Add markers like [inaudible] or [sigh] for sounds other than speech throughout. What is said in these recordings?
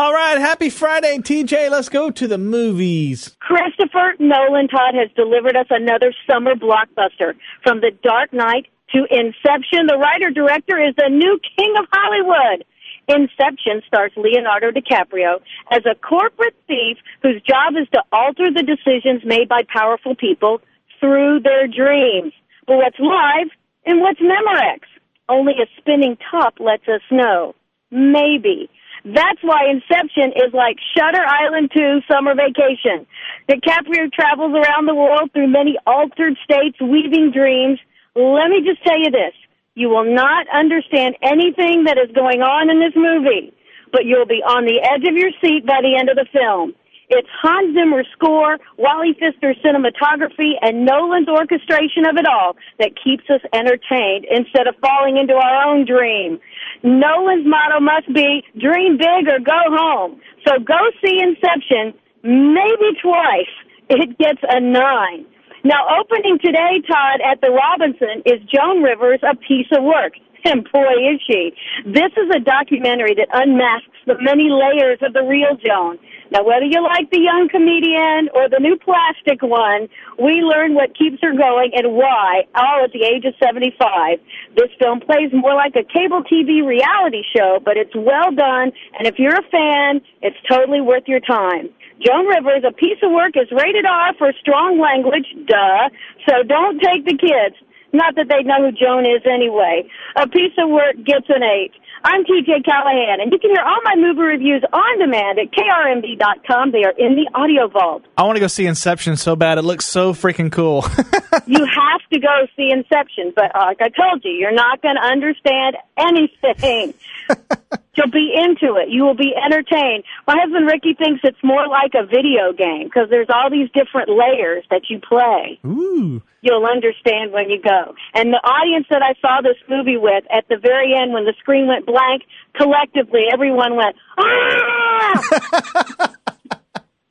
All right, happy Friday, TJ. Let's go to the movies. Christopher Nolan Todd has delivered us another summer blockbuster. From The Dark Knight to Inception, the writer director is the new king of Hollywood. Inception stars Leonardo DiCaprio as a corporate thief whose job is to alter the decisions made by powerful people through their dreams. But what's live and what's Memorex? Only a spinning top lets us know. Maybe. That's why Inception is like Shutter Island 2 Summer Vacation. DiCaprio travels around the world through many altered states, weaving dreams. Let me just tell you this. You will not understand anything that is going on in this movie, but you'll be on the edge of your seat by the end of the film. It's Hans Zimmer's score, Wally Pfister's cinematography, and Nolan's orchestration of it all that keeps us entertained instead of falling into our own dream. Nolan's motto must be dream big or go home. So go see Inception, maybe twice. [laughs] It gets a nine. Now opening today, Todd, at the Robinson is Joan Rivers, A Piece of Work. And boy, is she. This is a documentary that unmasks the many layers of the real Joan. Now, whether you like the young comedian or the new plastic one, we learn what keeps her going and why, all at the age of 75. This film plays more like a cable TV reality show, but it's well done, and if you're a fan, it's totally worth your time. Joan Rivers, A Piece of Work, is rated R for strong language, duh, so don't take the kids. Not that they know who Joan is anyway. A Piece of Work gets an 8. I'm TJ Callahan, and you can hear all my movie reviews on demand at krmd.com. They are in the audio vault. I want to go see Inception so bad. It looks so freaking cool. [laughs] you have to go see Inception, but uh, like I told you, you're not going to understand anything. [laughs] You'll be into it. You will be entertained. My husband Ricky thinks it's more like a video game because there's all these different layers that you play. Ooh. You'll understand when you go. And the audience that I saw this movie with, at the very end, when the screen went blank, collectively everyone went, ah!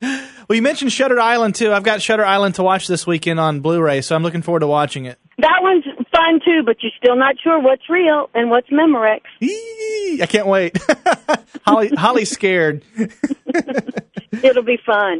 [laughs] well, you mentioned Shutter Island too. I've got Shutter Island to watch this weekend on Blu-ray, so I'm looking forward to watching it. That one's fun too, but you're still not sure what's real and what's Memorex. Eee, I can't wait. [laughs] Holly, Holly's scared. [laughs] It'll be fun.